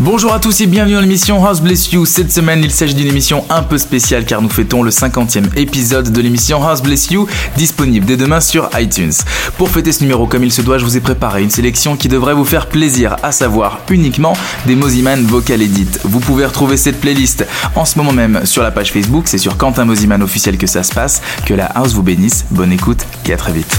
Bonjour à tous et bienvenue dans l'émission House Bless You. Cette semaine, il s'agit d'une émission un peu spéciale car nous fêtons le 50e épisode de l'émission House Bless You, disponible dès demain sur iTunes. Pour fêter ce numéro comme il se doit, je vous ai préparé une sélection qui devrait vous faire plaisir, à savoir uniquement des Moziman Vocal Edit. Vous pouvez retrouver cette playlist en ce moment même sur la page Facebook, c'est sur Quentin Moziman officiel que ça se passe. Que la house vous bénisse, bonne écoute et à très vite.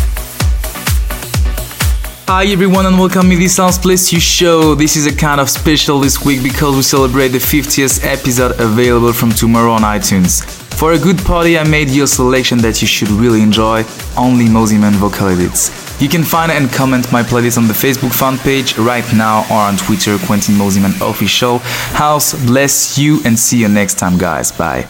Hi everyone and welcome to the Sounds Bless You show. This is a kind of special this week because we celebrate the 50th episode available from tomorrow on iTunes. For a good party I made you a selection that you should really enjoy, only Mosimann vocal edits. You can find and comment my playlist on the Facebook fan page right now or on Twitter Quentin Mosimann official. House bless you and see you next time guys. Bye.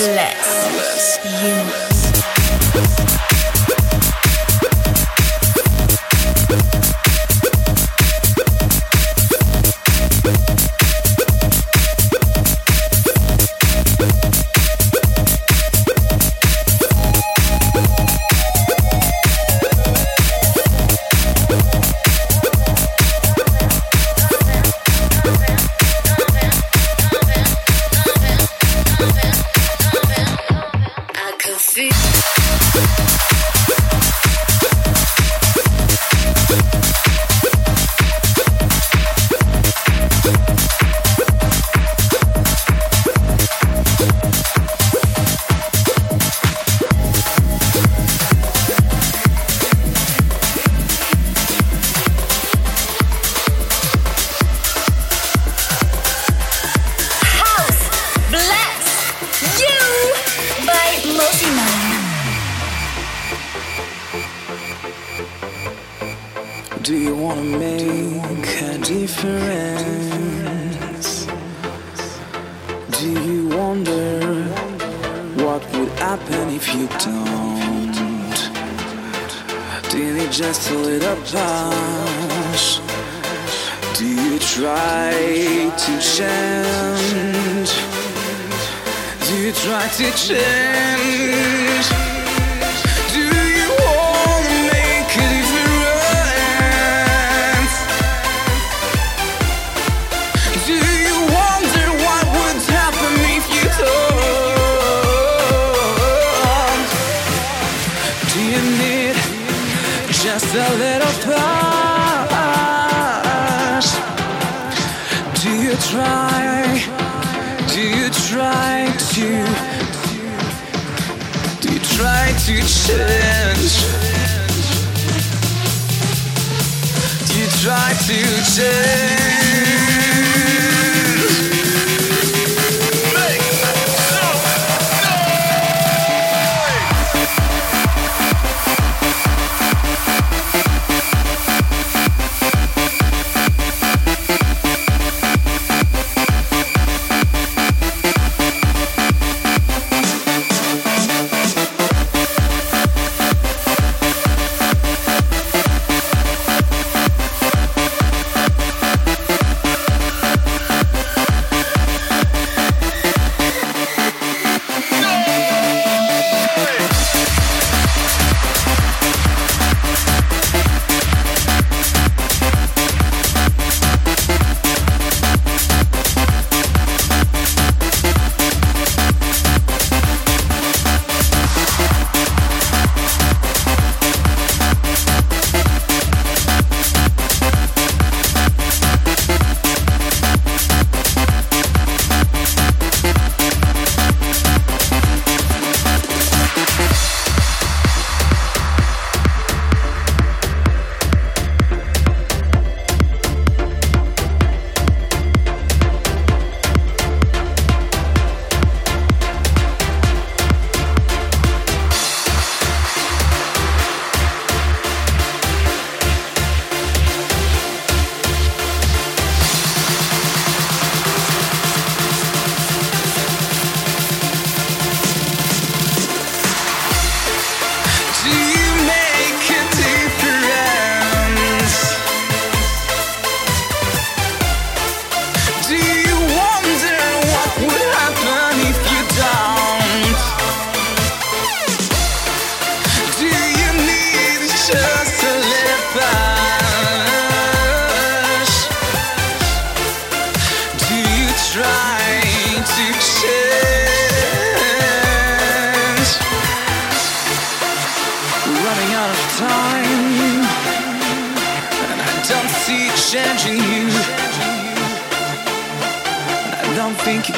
Let's. Let's. try? Do you try to? Do you try to change? Do you try to change?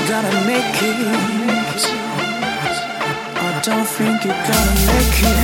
gonna make it. I don't think you're gonna make it.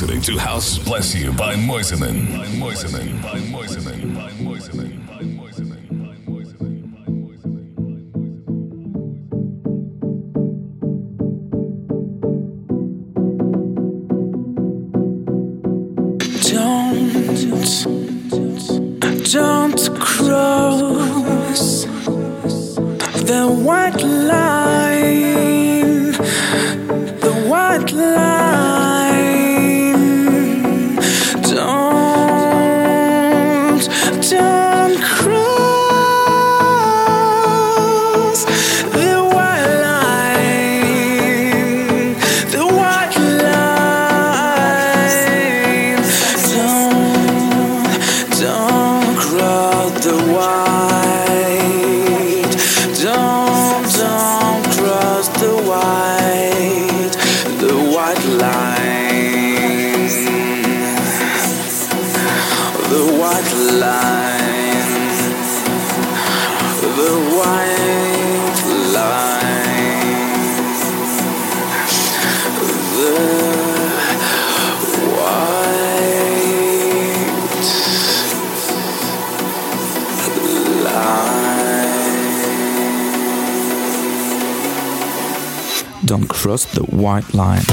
listening to House Bless You by Mosimann. By Mosimann. By Mosimann. By Mosimann. white line.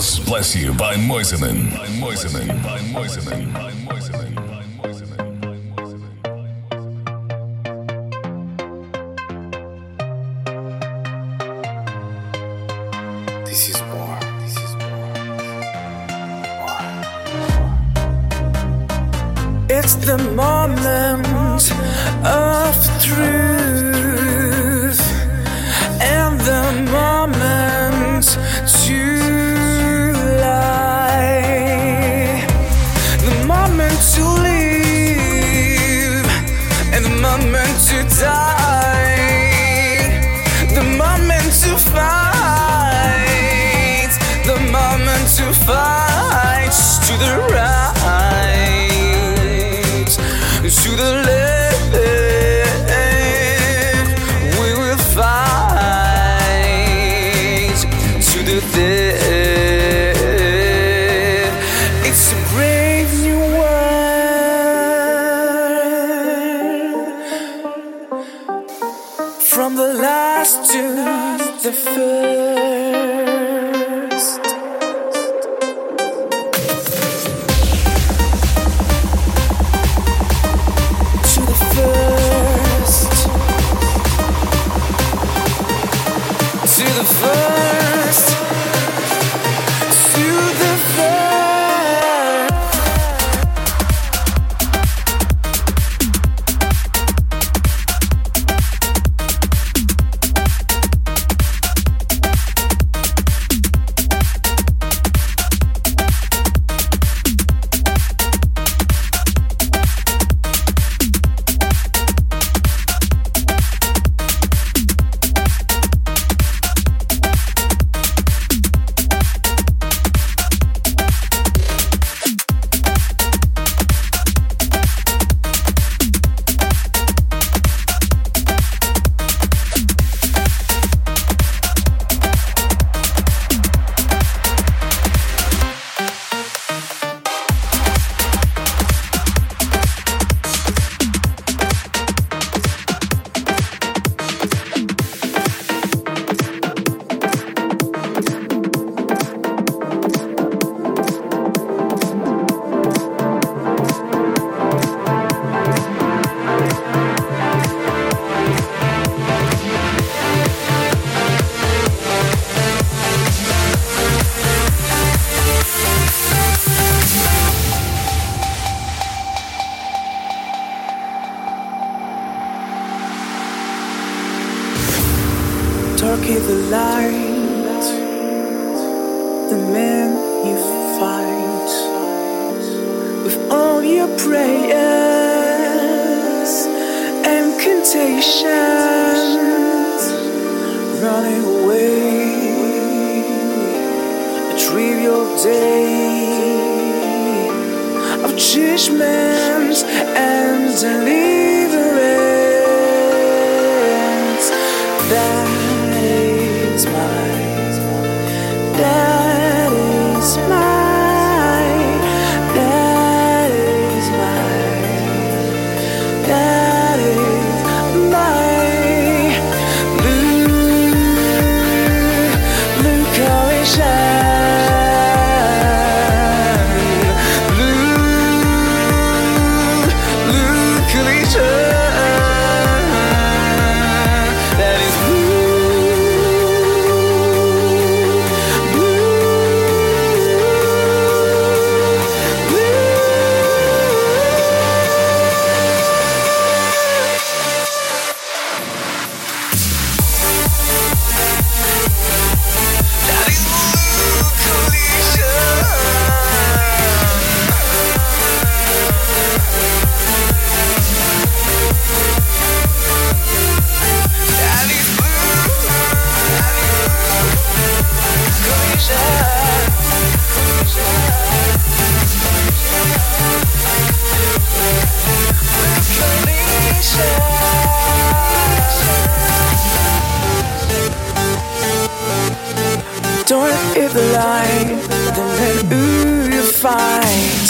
House bless you by Mosimann. By Mosimann. By Mosimann. By Mosimann. Don't if the light, then ooh, you're fine.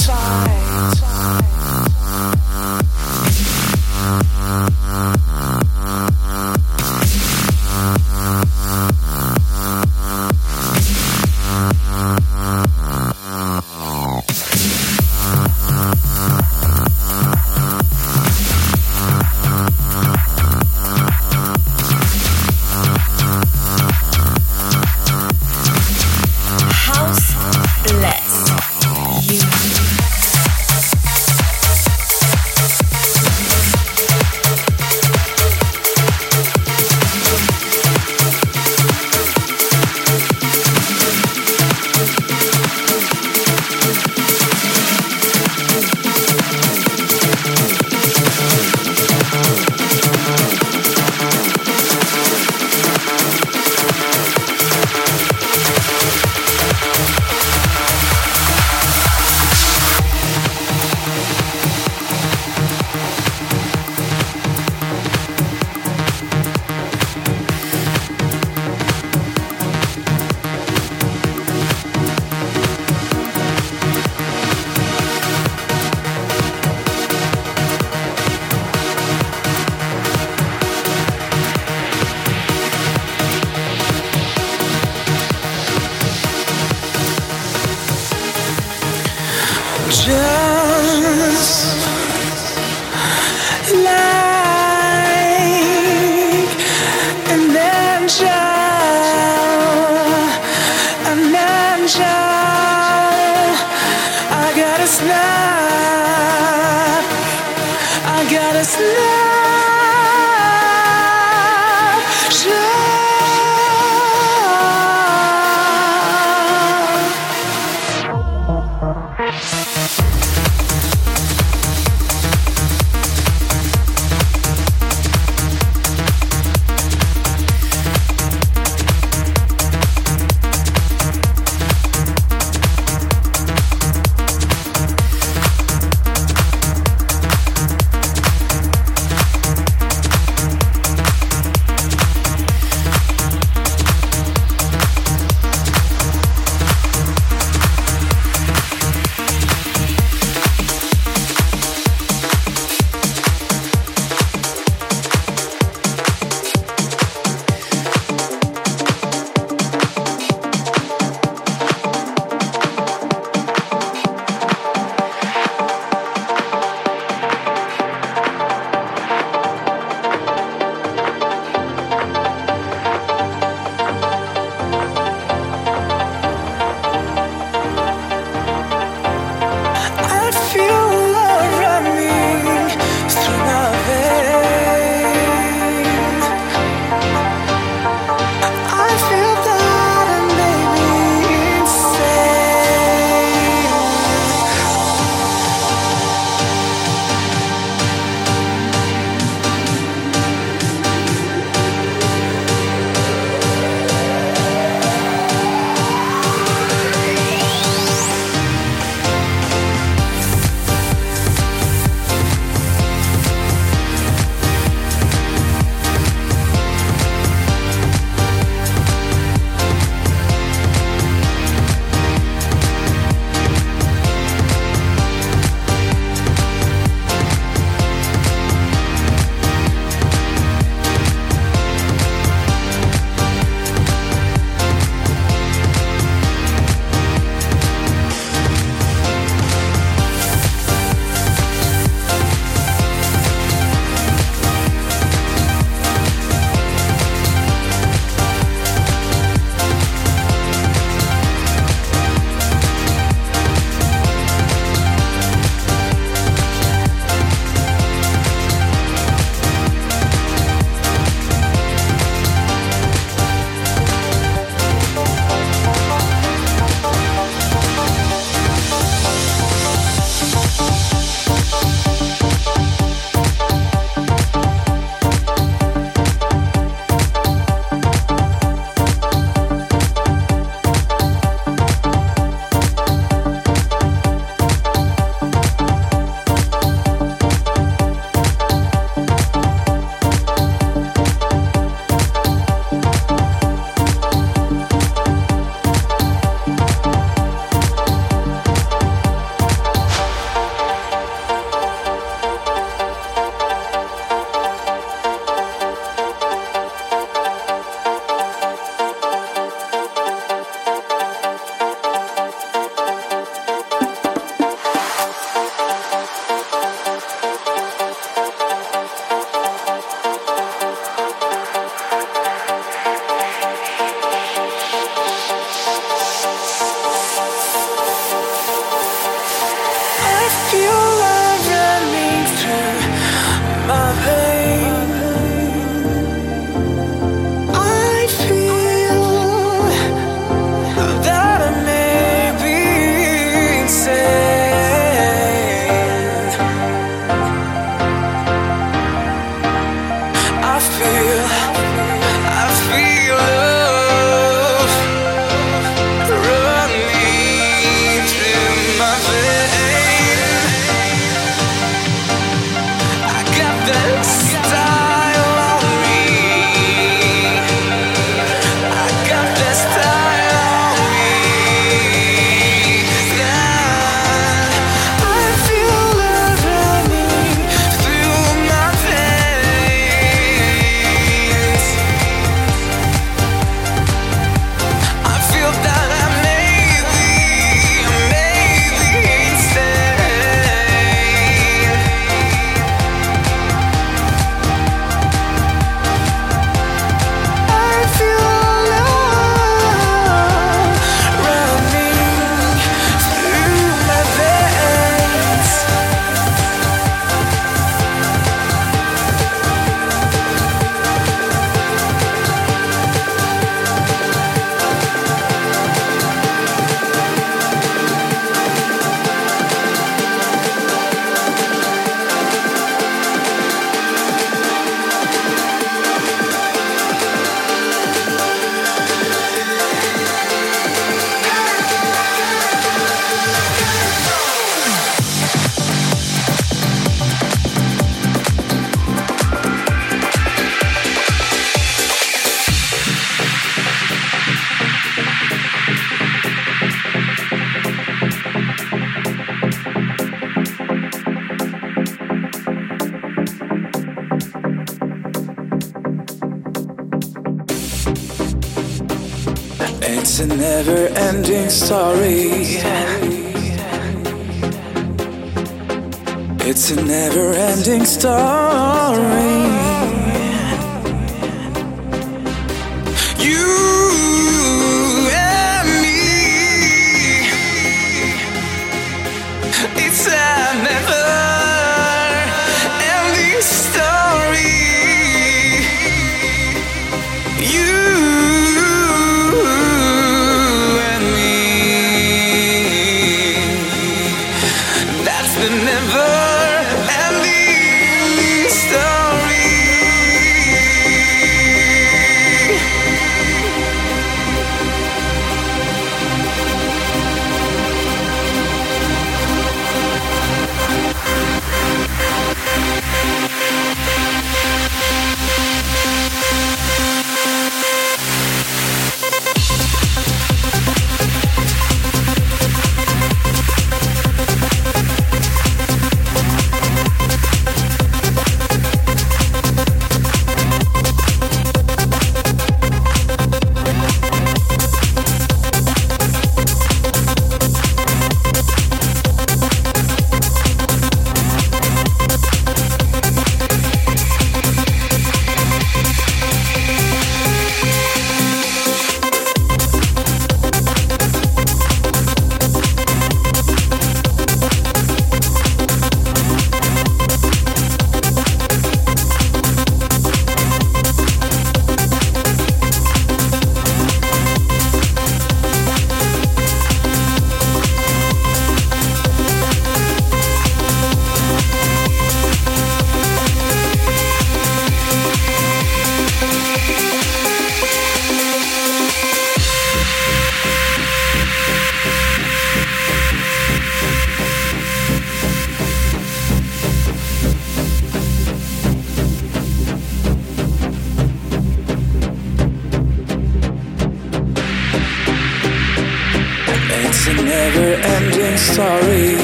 a never ending story.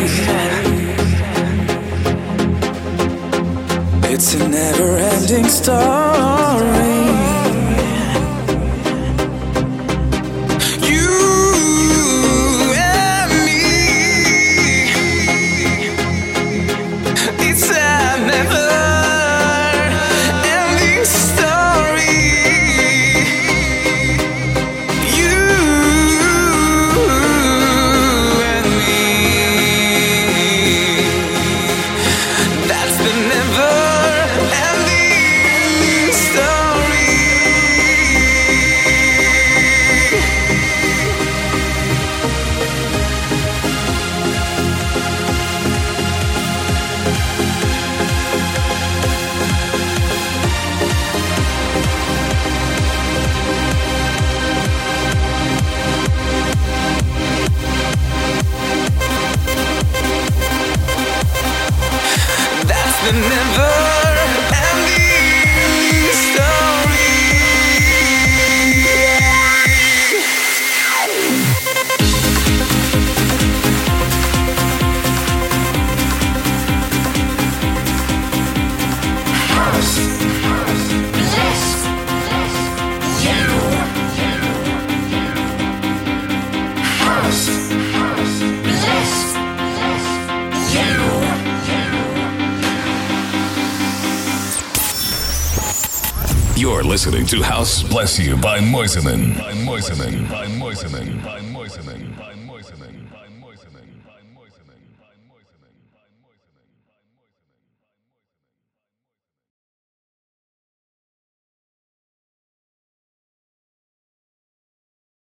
It's a never ending story. Bless You by Mosimann. By Mosimann. By Mosimann.